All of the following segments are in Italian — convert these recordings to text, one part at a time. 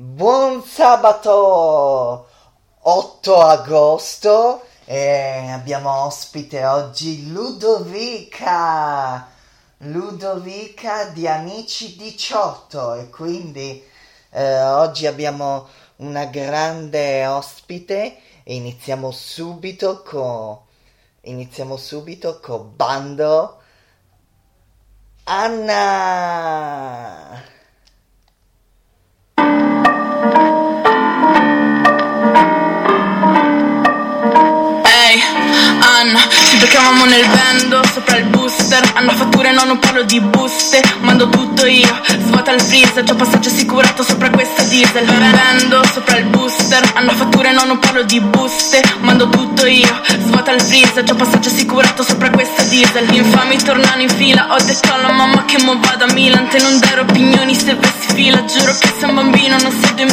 Buon sabato! 8 agosto e abbiamo ospite oggi Ludovica, Ludovica di Amici 18 e quindi eh, oggi abbiamo una grande ospite. E iniziamo subito con iniziamo subito con Bando. Anna. Anna Ci beccavamo nel bando, sopra il booster. Hanno fatture, no, non parlo di buste. Mando tutto io, svuota il freezer. C'ho passaggio assicurato sopra questa diesel. Bando, sopra il booster. Hanno fatture, no, non parlo di buste. Mando tutto io, svuota il freezer. C'ho passaggio assicurato sopra questa diesel. Infami tornano in fila. Ho detto alla mamma che mo vado a Milan. Te non dare opinioni se vessi fila. Giuro che sei un bambino, non sei 2000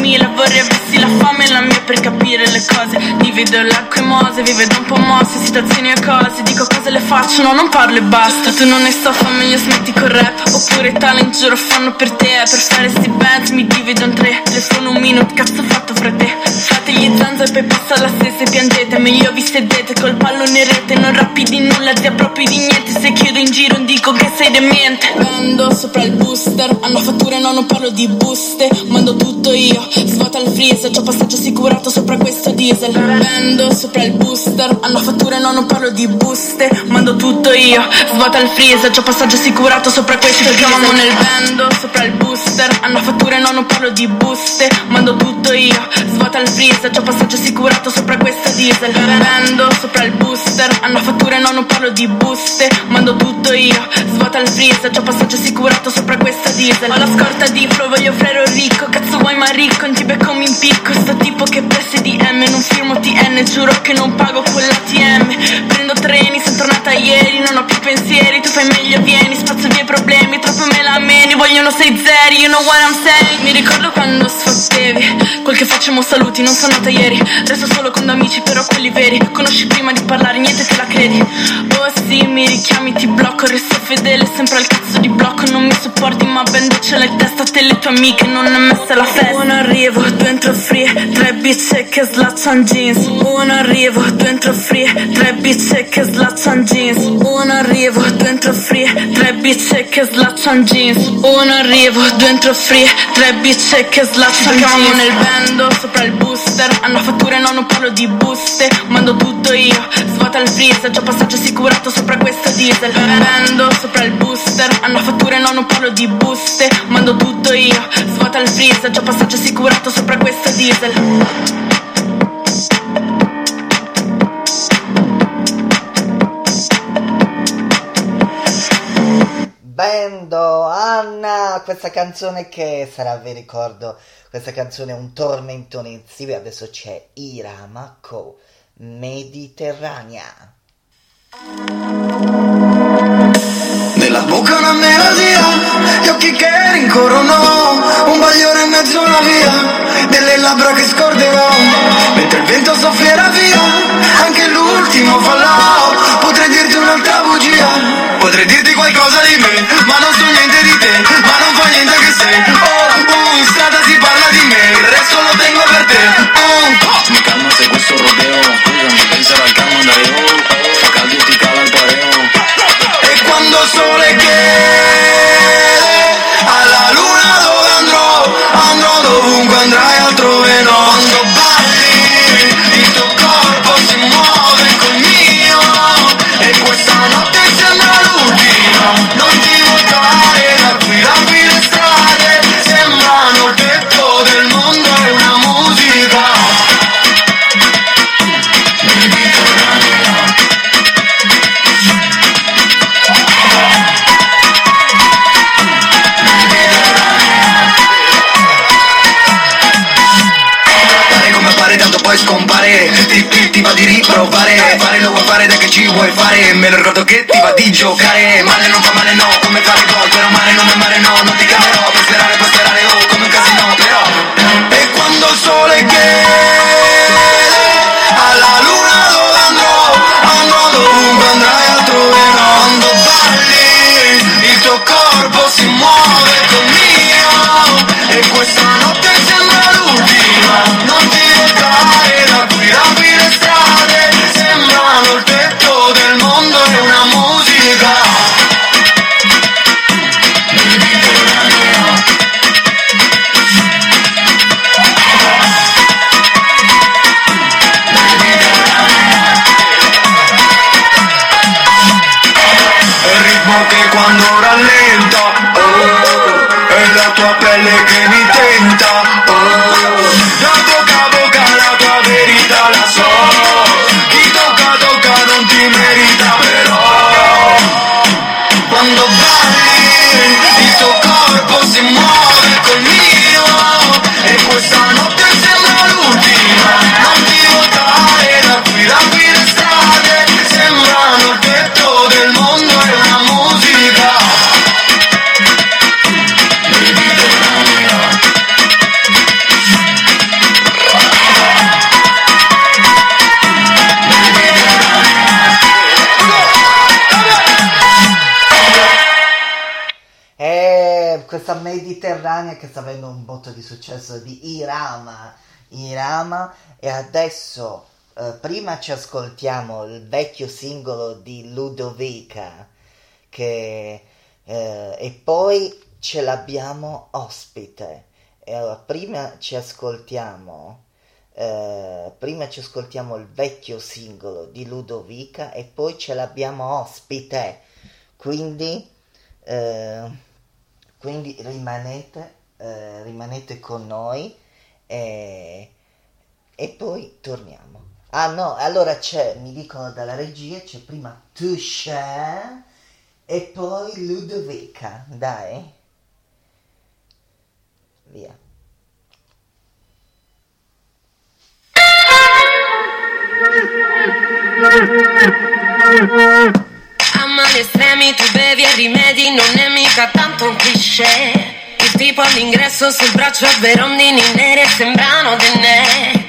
l'acqua e mose, vive da un po' mosse Situazioni e cose, dico cose le faccio No, non parlo e basta. Tu non ne sto, fa meglio smetti col rap. Oppure talent, giuro fanno per te. Per fare sti bands mi divido in tre. Telefono un minuto, cazzo fatto fra te? Fate gli zanzo e poi passa la stessa e piangete. Meglio vi sedete col pallone rete. Non rappi di nulla, zia proprio di niente. Se chiedo in giro dico che sei demente. Vendo sopra il booster Hanno fatture, no, non parlo di buste. Mando tutto io, svuota il freezer. C'ho passaggio assicurato sopra questo diesel Vendo sopra il booster. Hanno fatture, no, non parlo di buste. Mando tutto io, svuota il freezer. C'ho passaggio assicurato sopra questo diesel Chiamamo nel bando, sopra il booster. Hanno fatture, no, non parlo di buste. Mando tutto io, svuota il freezer. C'ho passaggio assicurato sopra questa diesel. Vendo sopra il booster. Hanno fatture, no, non parlo di buste. Mando tutto io, svuota il freezer. C'ho passaggio assicurato sopra questa diesel. Ho la scorta di flow, voglio frero ricco. Cazzo vuoi ma ricco, non ti becco mi impicco. Sto tipo che presse di M Non firmo TN, giuro che non pago quell'ATM ieri Non ho più pensieri, tu fai meglio vieni Spazzo via i problemi, troppo me la meni Vogliono sei zeri, you know what I'm saying. Mi ricordo quando sfottevi. Quel che facciamo saluti, non sono nata ieri. Resto solo con amici, però quelli veri. Conosci prima di parlare, niente te la credi. Oh sì, mi richiami, ti blocco. Resto fedele, sempre al cazzo di blocco. Non mi sopporti, ma ben ce l'hai testa. Te le tue amiche, non è messa la festa. Uno arrivo, due entro free Tre bitch che slaccian jeans. Uno arrivo, due entro free Tre bitch che slaccian jeans Uno arrivo, due entro free Tre bitch che slaccian jeans. Uno arrivo, due entro free Tre bitch che slaccian jeans. nel bando, sopra il booster Hanno fatture, no, non parlo di buste. Mando tutto io, svuota il freezer C'ho passaggio assicurato sopra questa diesel. Bando, sopra il booster Hanno fatture, no, non parlo di buste. Mando tutto io, svuota il freezer C'ho passaggio assicurato sopra questa diesel questa canzone che sarà, vi ricordo, questa canzone è un tormentone insieme, adesso c'è Ira Mako, Mediterranea. Bocca una melodia, gli occhi che rincorrono, un bagliore in mezzo alla via, delle labbra che scorderò, mentre il vento soffierà via, anche l'ultimo falò, potrei dirti un'altra bugia, potrei dirti qualcosa di me, ma non so niente di te, ma non fa niente che sei, oh, uh, in strada si parla di me, il resto lo tengo per te, oh, Mi calma se questo rodeo Scusami, pensare al calmo da io Fa caldo e ti cala il pareo E quando sole andrai altrove no. Che ti va di giocare Male contemporanea che sta avendo un botto di successo di Irama. Irama e adesso eh, prima ci ascoltiamo il vecchio singolo di Ludovica che, eh, e poi ce l'abbiamo ospite. E allora prima ci ascoltiamo eh, prima ci ascoltiamo il vecchio singolo di Ludovica e poi ce l'abbiamo ospite. Quindi, eh, quindi rimanete, eh, rimanete con noi e, e poi torniamo. Ah no, allora c'è, mi dicono dalla regia, c'è prima Tusha e poi Ludovica, dai. Via. A mali estremi tu bevi e rimedi, non è mica tanto un cliché. Il tipo all'ingresso sul braccio verondini nere sembrano denne.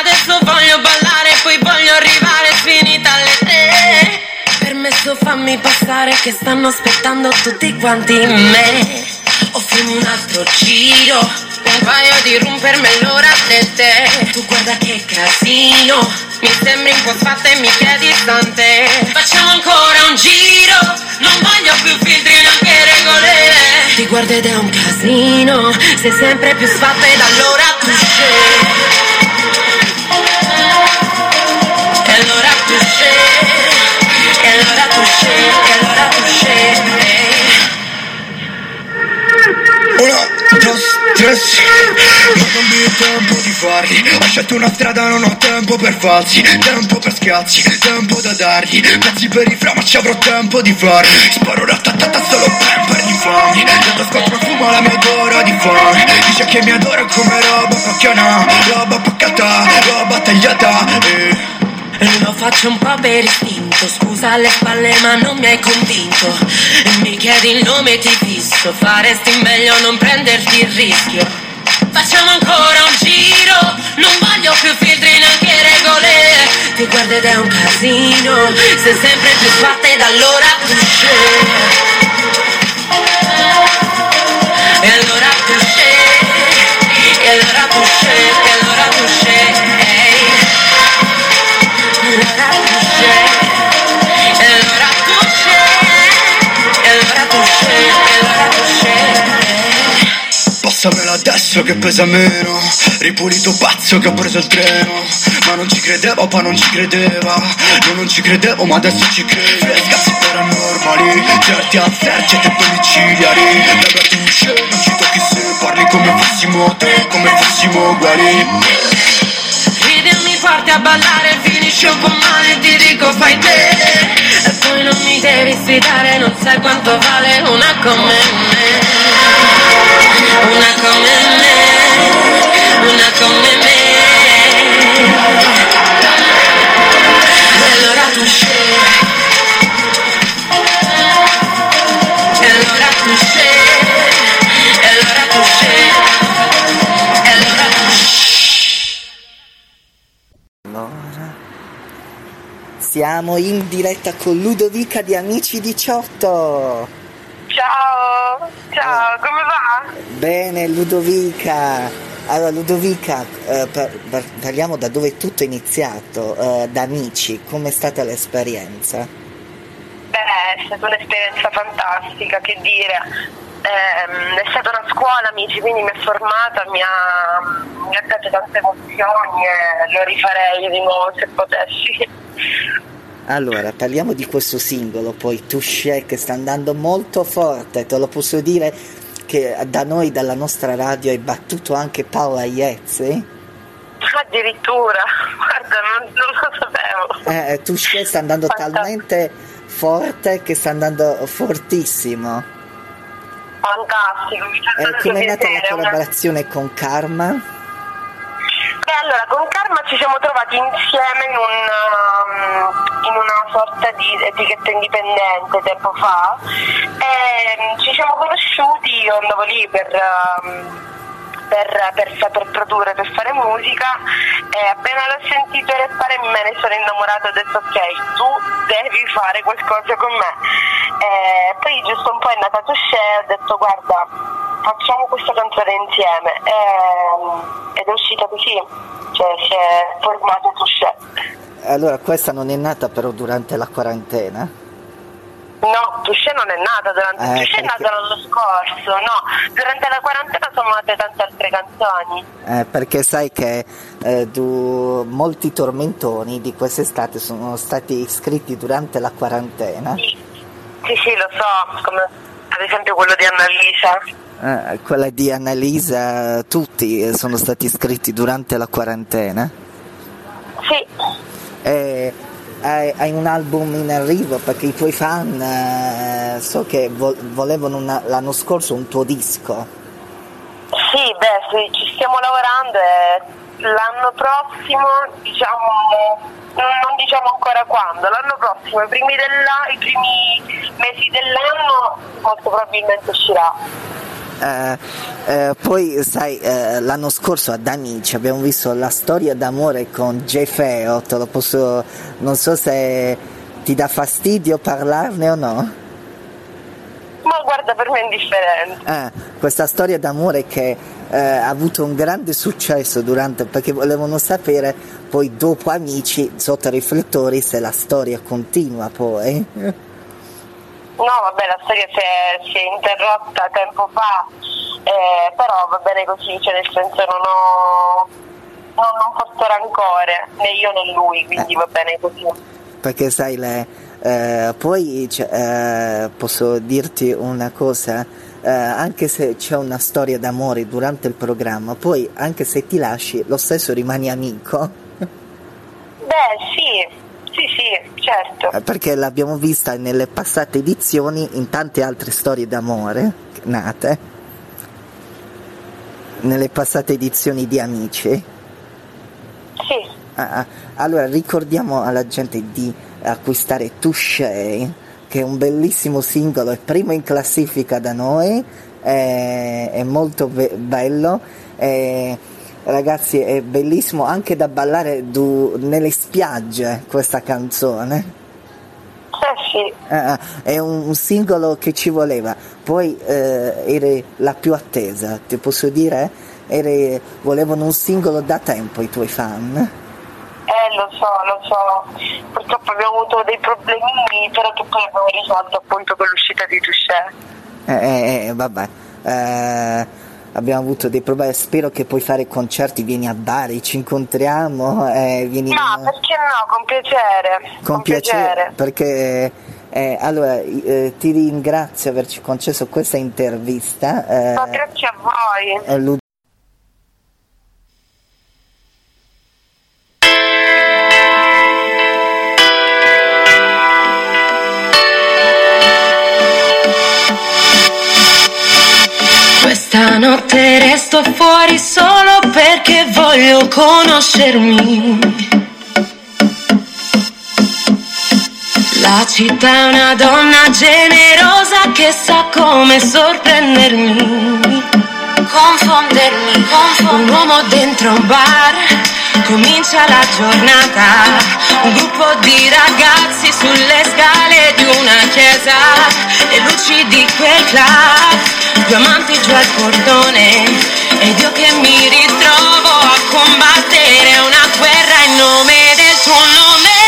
Adesso voglio ballare, poi voglio arrivare finita alle tre. Permesso fammi passare che stanno aspettando tutti quanti me. Offrimi un altro giro, un paio di rum per me l'ora del tè. Tu guarda che casino, mi sembri un po' fatta e mi chiedi tante. Facciamo ancora un giro, non voglio più filtri neanche regole. Ti guardo ed è un casino, sei sempre più sfatta ed allora tu scegli, e allora tu scegli, e allora tu scegli. Una, dos, tres Ma non mi è tempo di farli Ho scelto una strada, non ho tempo per falsi. Tempo per scazzi, tempo da dargli. Pezzi per i fra, ma ci avrò tempo di farli Sparo ratatata solo per gli infami Tanto scopro fumo la mia odora di fame Dice che mi adora come roba pacchiana Roba paccata, roba tagliata eh. E lo faccio un po' per istinto. Scusa alle spalle ma non mi hai convinto. E mi chiedi il nome ti fisso. Faresti meglio non prenderti il rischio. Facciamo ancora un giro. Non voglio più filtri neanche regole. Ti guardo ed è un casino. Sei sempre più fatta ed allora tu E allora tu E allora tu scegli Passamela adesso che pesa meno. Ripulito pazzo che ho preso il treno. Ma non ci credevo, pa non ci credeva. Io non ci credevo, ma adesso ci credo. Frescazzi paranormali. Certi alzerci e te domiciliari Daga tu scegli, non ci tocchi se parli come fossimo te Come fossimo uguali. Ridi e mi porti a ballare, finisci un po' male, ti dico fai te. E poi non mi devi sfidare, non sai quanto vale una come me. Una come me, una come me. E allora tu scegli. Siamo in diretta con Ludovica di Amici 18. Ciao, ciao, come va? Bene, Ludovica. Allora, Ludovica, eh, par- par- parliamo da dove tutto è iniziato, eh, da Amici. Com'è stata l'esperienza? Beh, è stata un'esperienza fantastica, che dire. Ehm, è stata una scuola, amici, quindi mi ha formata, mi ha, mi ha dato tante emozioni e lo rifarei di nuovo se potessi. Allora, parliamo di questo singolo, poi Touché, che sta andando molto forte, te lo posso dire che da noi, dalla nostra radio, è battuto anche Paola Iezzi. Addirittura, guarda, non, non lo sapevo. Eh, Touché sta andando Fantastico. talmente forte che sta andando fortissimo. Fantastico, mi fa Eh, Come è nata la piacere, una- collaborazione con Karma? Beh, allora, con Karma ci siamo trovati insieme in, un, um, in una sorta di etichetta indipendente tempo fa e mm, ci siamo conosciuti, io andavo lì per, um, per, per saper produrre, per fare musica e appena l'ho sentito rappare me ne sono innamorata e ho detto ok, tu devi fare qualcosa con me. E poi giusto un po' è nata Touché e ho detto guarda facciamo questa canzone insieme ehm, ed è uscita così, cioè si è formato Touché. Allora, questa non è nata però durante la quarantena? No, Touché non è nata durante, Eh, Touché è perché- nata l'anno scorso, no, durante la quarantena sono nate tante altre canzoni. Eh, perché sai che eh, du- molti tormentoni di quest'estate sono stati scritti durante la quarantena. Sì, sì, sì, lo so, come ad esempio quello di Annalisa. Eh, quella di Annalisa, tutti eh, sono stati scritti durante la quarantena. Sì, E hai, un album in arrivo perché i tuoi fan eh, so che vo- volevano una- l'anno scorso un tuo disco. sì, beh, sì, ci stiamo lavorando e l'anno prossimo, diciamo, non diciamo ancora quando, l'anno prossimo, i primi, della- i primi mesi dell'anno molto probabilmente uscirà. Eh, eh, poi sai, eh, l'anno scorso ad Amici abbiamo visto la storia d'amore con Jay Feo, te lo posso, non so se ti dà fastidio parlarne o no. Ma guarda, per me è indifferente. Eh, questa storia d'amore che eh, ha avuto un grande successo durante, perché volevano sapere poi dopo Amici, sotto i riflettori, se la storia continua poi. No, vabbè, la storia si è, si è interrotta tempo fa, eh, però va bene così, cioè nel senso non ho, non, non porto rancore, né io né lui, quindi va bene così. Perché sai, le, eh, poi cioè, eh, posso dirti una cosa, eh, anche se c'è una storia d'amore durante il programma, poi anche se ti lasci, lo stesso rimani amico, Beh, sì, sì, sì, certo. eh, perché l'abbiamo vista nelle passate edizioni in tante altre storie d'amore nate, nelle passate edizioni di Amici. Sì, Ah, ah, allora ricordiamo alla gente di acquistare Touché, che è un bellissimo singolo, è primo in classifica da noi, è, è molto be- bello, è- ragazzi è bellissimo anche da ballare du- nelle spiagge questa canzone. eh sì. Ah, è un, un singolo che ci voleva, poi eh, era la più attesa, ti posso dire? Era- volevano un singolo da tempo i tuoi fan. Eh, lo so, lo so. Purtroppo abbiamo avuto dei problemini, però che poi abbiamo risolto appunto con l'uscita di Touché. Eh, eh, eh, vabbè, eh, abbiamo avuto dei problemi, spero che puoi fare concerti, vieni a Bari, ci incontriamo, eh, vieni No, perché no, con piacere. con piacere, perché eh, allora eh, ti ringrazio averci concesso questa intervista. eh, Ma grazie a voi. Voglio conoscermi. La città è una donna generosa che sa come sorprendermi. Confondermi, un uomo dentro un bar, comincia la giornata, un gruppo di ragazzi sulle scale di una chiesa, le luci di quel club, due amanti giù al portone, ed io che mi ritrovo combattere una guerra in nome del tuo nome.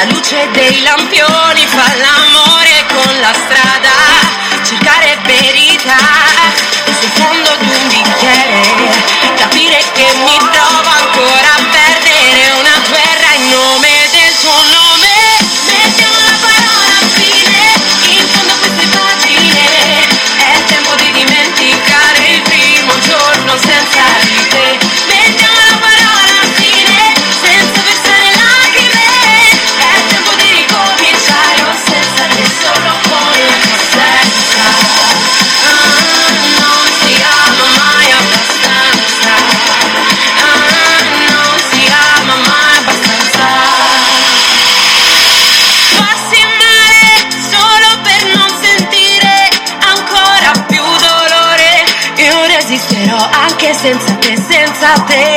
La luce dei lampioni fa l'amore con la strada, cercare verità chocolate.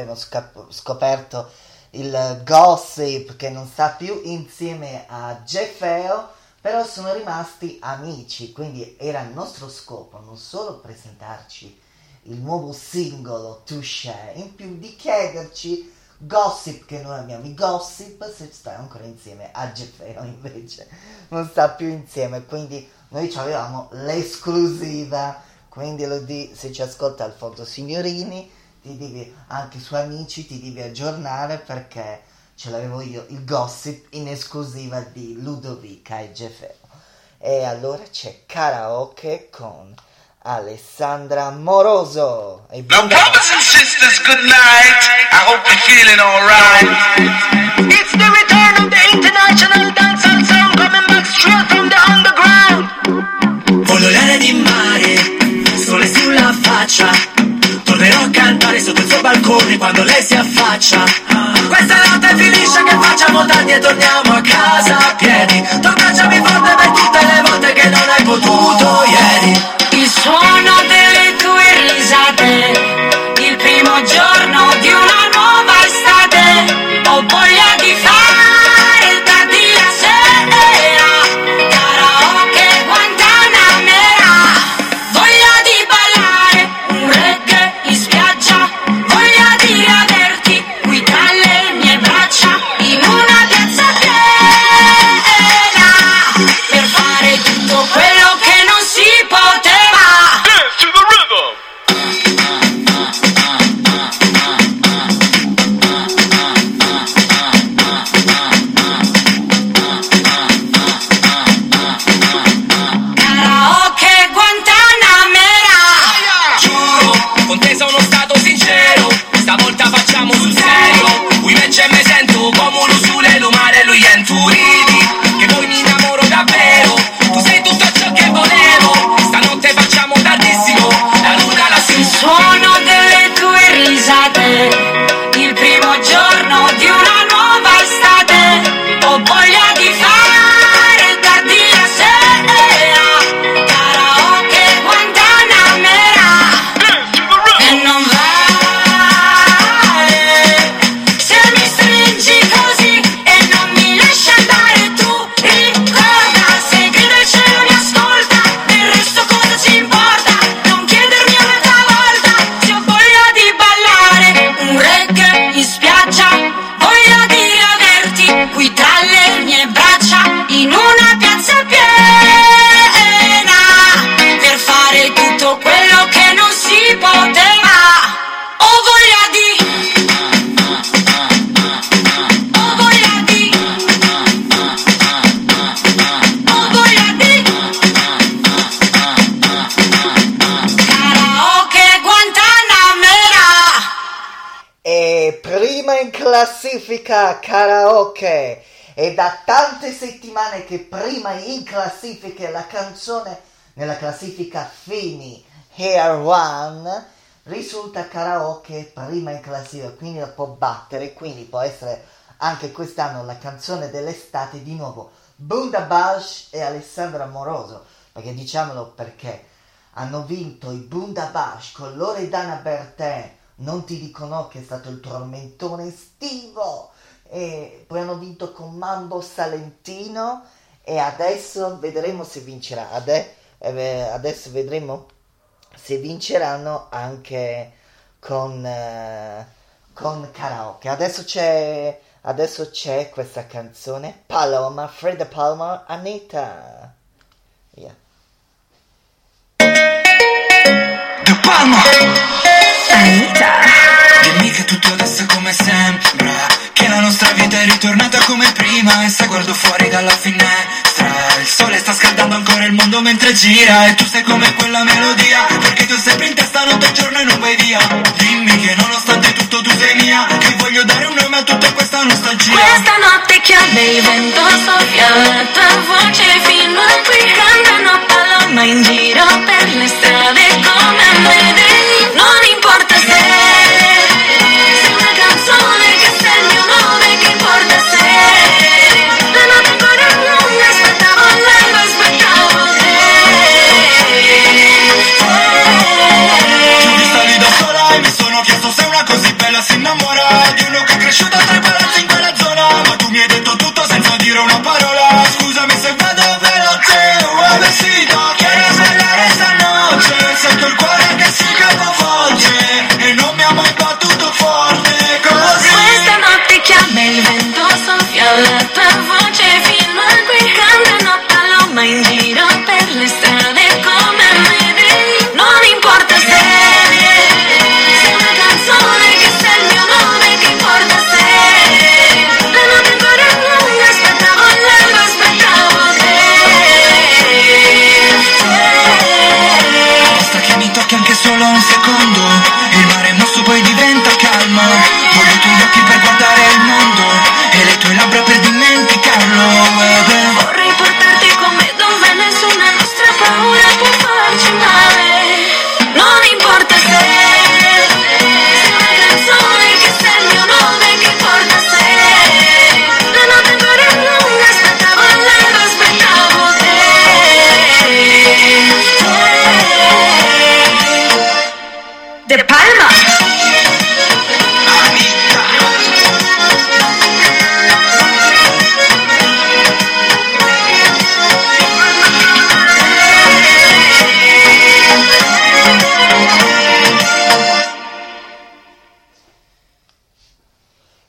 Abbiamo scap- scoperto il gossip che non sta più insieme a Jeffeo, però sono rimasti amici, quindi era il nostro scopo non solo presentarci il nuovo singolo Touché, in più di chiederci gossip che noi abbiamo, i gossip se sta ancora insieme a Jeffeo invece non sta più insieme, quindi noi avevamo l'esclusiva, quindi lo di, se ci ascolta Alfonso Signorini, ti devi, anche i suoi amici, ti devi aggiornare perché ce l'avevo io, il gossip in esclusiva di Ludovica e Jeffeo. E allora c'è karaoke con Alessandra Moroso. E Now, brothers and sisters, good night. I hope you're feeling alright. It's the return of the international dancehall sound coming back straight from the underground. Voglio l'aria di mare, sole sulla faccia. Cantare sotto il suo balcone quando lei si affaccia. Questa notte finisce che facciamo tardi e torniamo a casa a piedi. Tu abbracciami forte per tutte le volte che non hai potuto ieri. Il suono delle È da tante settimane che prima in classifica la canzone nella classifica Fini Hair One risulta karaoke prima in classifica, quindi la può battere, quindi può essere anche quest'anno la canzone dell'estate di nuovo Bunda Bash e Alessandra Moroso, perché diciamolo perché hanno vinto i Bundabash con Loredana Bertè, non ti dicono che è stato il tormentone estivo, e poi hanno vinto con Mambo Salentino e adesso vedremo se vincerà. Ade- eh, adesso vedremo se vinceranno anche con, eh, con karaoke. Adesso c'è, adesso c'è questa canzone, Paloma, Fred Palmer, Anita. Yeah. De Palma Anita Dimmi che tutto adesso è come sembra Che la nostra vita è ritornata come prima E se guardo fuori dalla finestra Il sole sta scaldando ancora il mondo mentre gira E tu sei come quella melodia Perché tu sempre in testa notte e giorno e non vai via. Dimmi che nonostante tutto tu sei mia Che voglio dare un nome a tutta questa nostalgia. Questa notte chiama il vento soffia la tua voce fino a qui Cantano paloma in giro per le strade come me Non importa sono chiesto se una così bella si innamora Di uno che è cresciuto tra i palazzi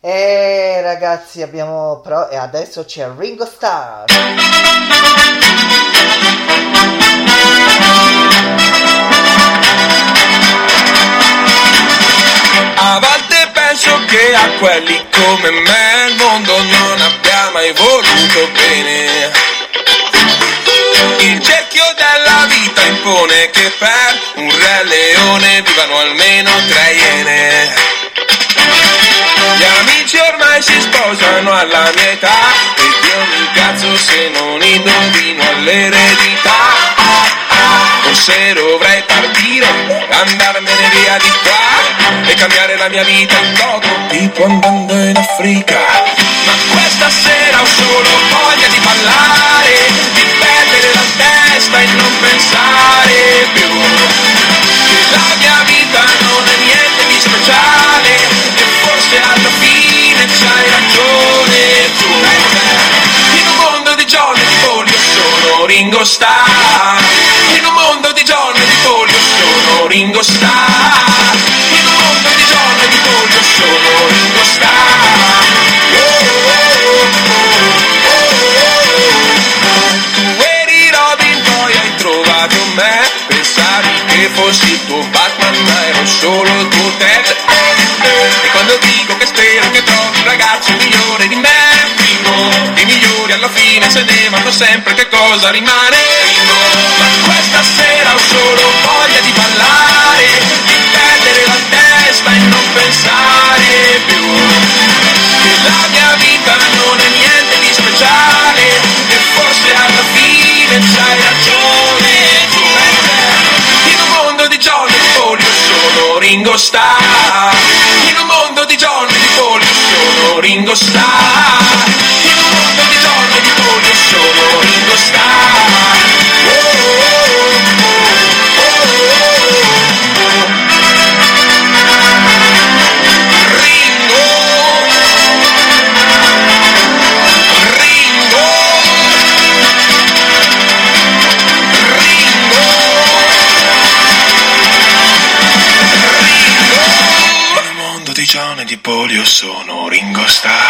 E ragazzi abbiamo però e adesso c'è Ringo Starr. A volte penso che a quelli come me il mondo non abbia mai voluto bene. Il cerchio della vita impone che per un re leone vivano almeno tre iene. Gli amici ormai si sposano alla mia età Ed io mi incazzo se non indovino all'eredità Forse dovrei partire, andarmene via di qua E cambiare la mia vita in toto, tipo andando in Africa. Ma questa sera ho solo voglia di ballare Di perdere la testa e non pensare più. Che la mia vita non è niente di speciale Ringo Starr. In un mondo di John e di Polio sono Ringo Starr. In un mondo di John e di Polio sono Ringo Starr. Eri Robin, poi hai trovato me. Pensavi che fossi tuo Batman ma ero solo tuo Ted. E quando dico che spero che trovi un ragazzo migliore i migliori alla fine se ne vanno sempre che cosa rimane? Ma questa sera ho solo voglia di ballare Di perdere la testa e non pensare più. Che la mia vita non è niente di speciale E forse alla fine c'hai ragione tu. In un mondo di e di Polio sono Ringo Starr In un mondo di e di Polio sono Ringo Starr no está.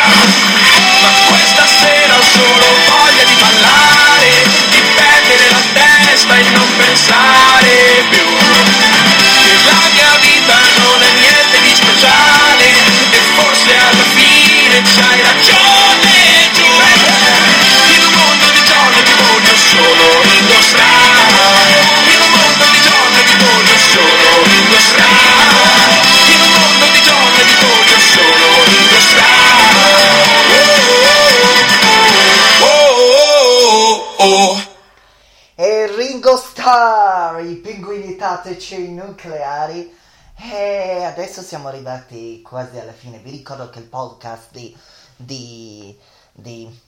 buttateci nucleari. E adesso siamo arrivati quasi alla fine. Vi ricordo che il podcast di, di, di,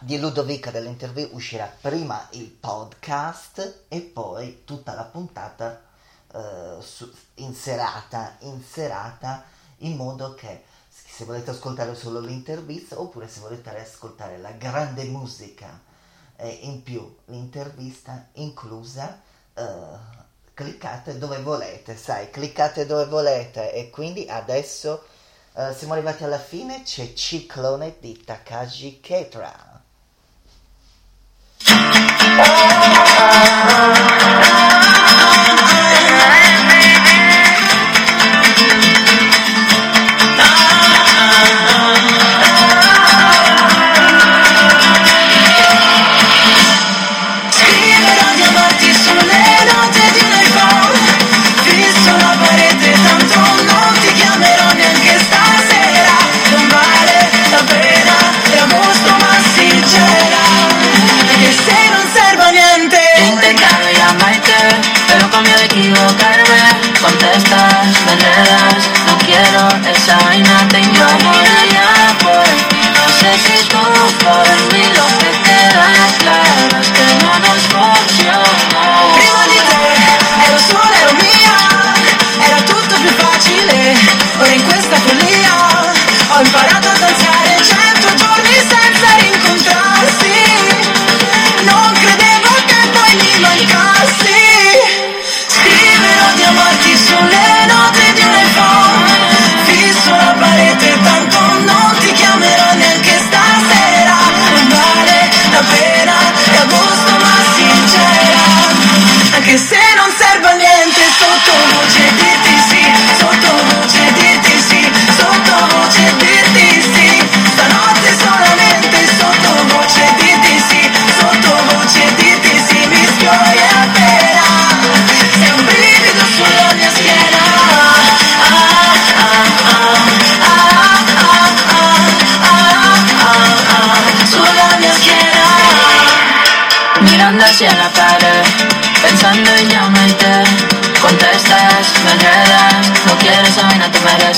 di Ludovica dell'intervista uscirà prima il podcast e poi tutta la puntata uh, su, in, serata, in serata, in modo che se volete ascoltare solo l'intervista oppure se volete ascoltare la grande musica eh, in più l'intervista inclusa. Uh, cliccate dove volete, sai, cliccate dove volete e quindi adesso uh, siamo arrivati alla fine, c'è Ciclone di Takashi Ketra. si en la pared, pensando y ya me Contestas, me enredas, no quieres a mí, no te mereces.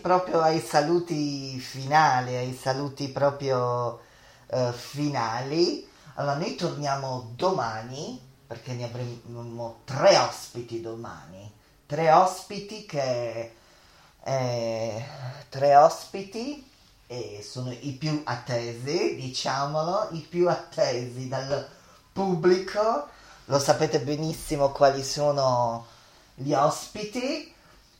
proprio ai saluti finali, ai saluti proprio eh, finali. Allora, noi torniamo domani, perché ne avremo tre ospiti domani. Tre ospiti che... Eh, tre ospiti e sono i più attesi, diciamolo, i più attesi dal pubblico. Lo sapete benissimo quali sono gli ospiti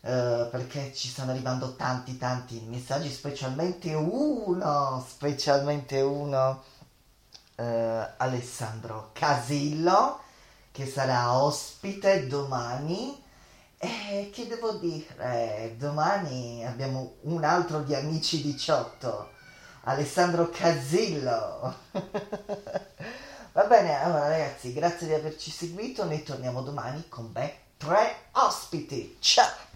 eh, perché ci stanno arrivando tanti tanti messaggi, specialmente uno, specialmente uno, eh, Alessandro Casillo, che sarà ospite domani. E che devo dire? Domani abbiamo un altro di Amici 18, Alessandro Casillo. Va bene, allora ragazzi, grazie di averci seguito. Noi torniamo domani con ben tre ospiti. Ciao!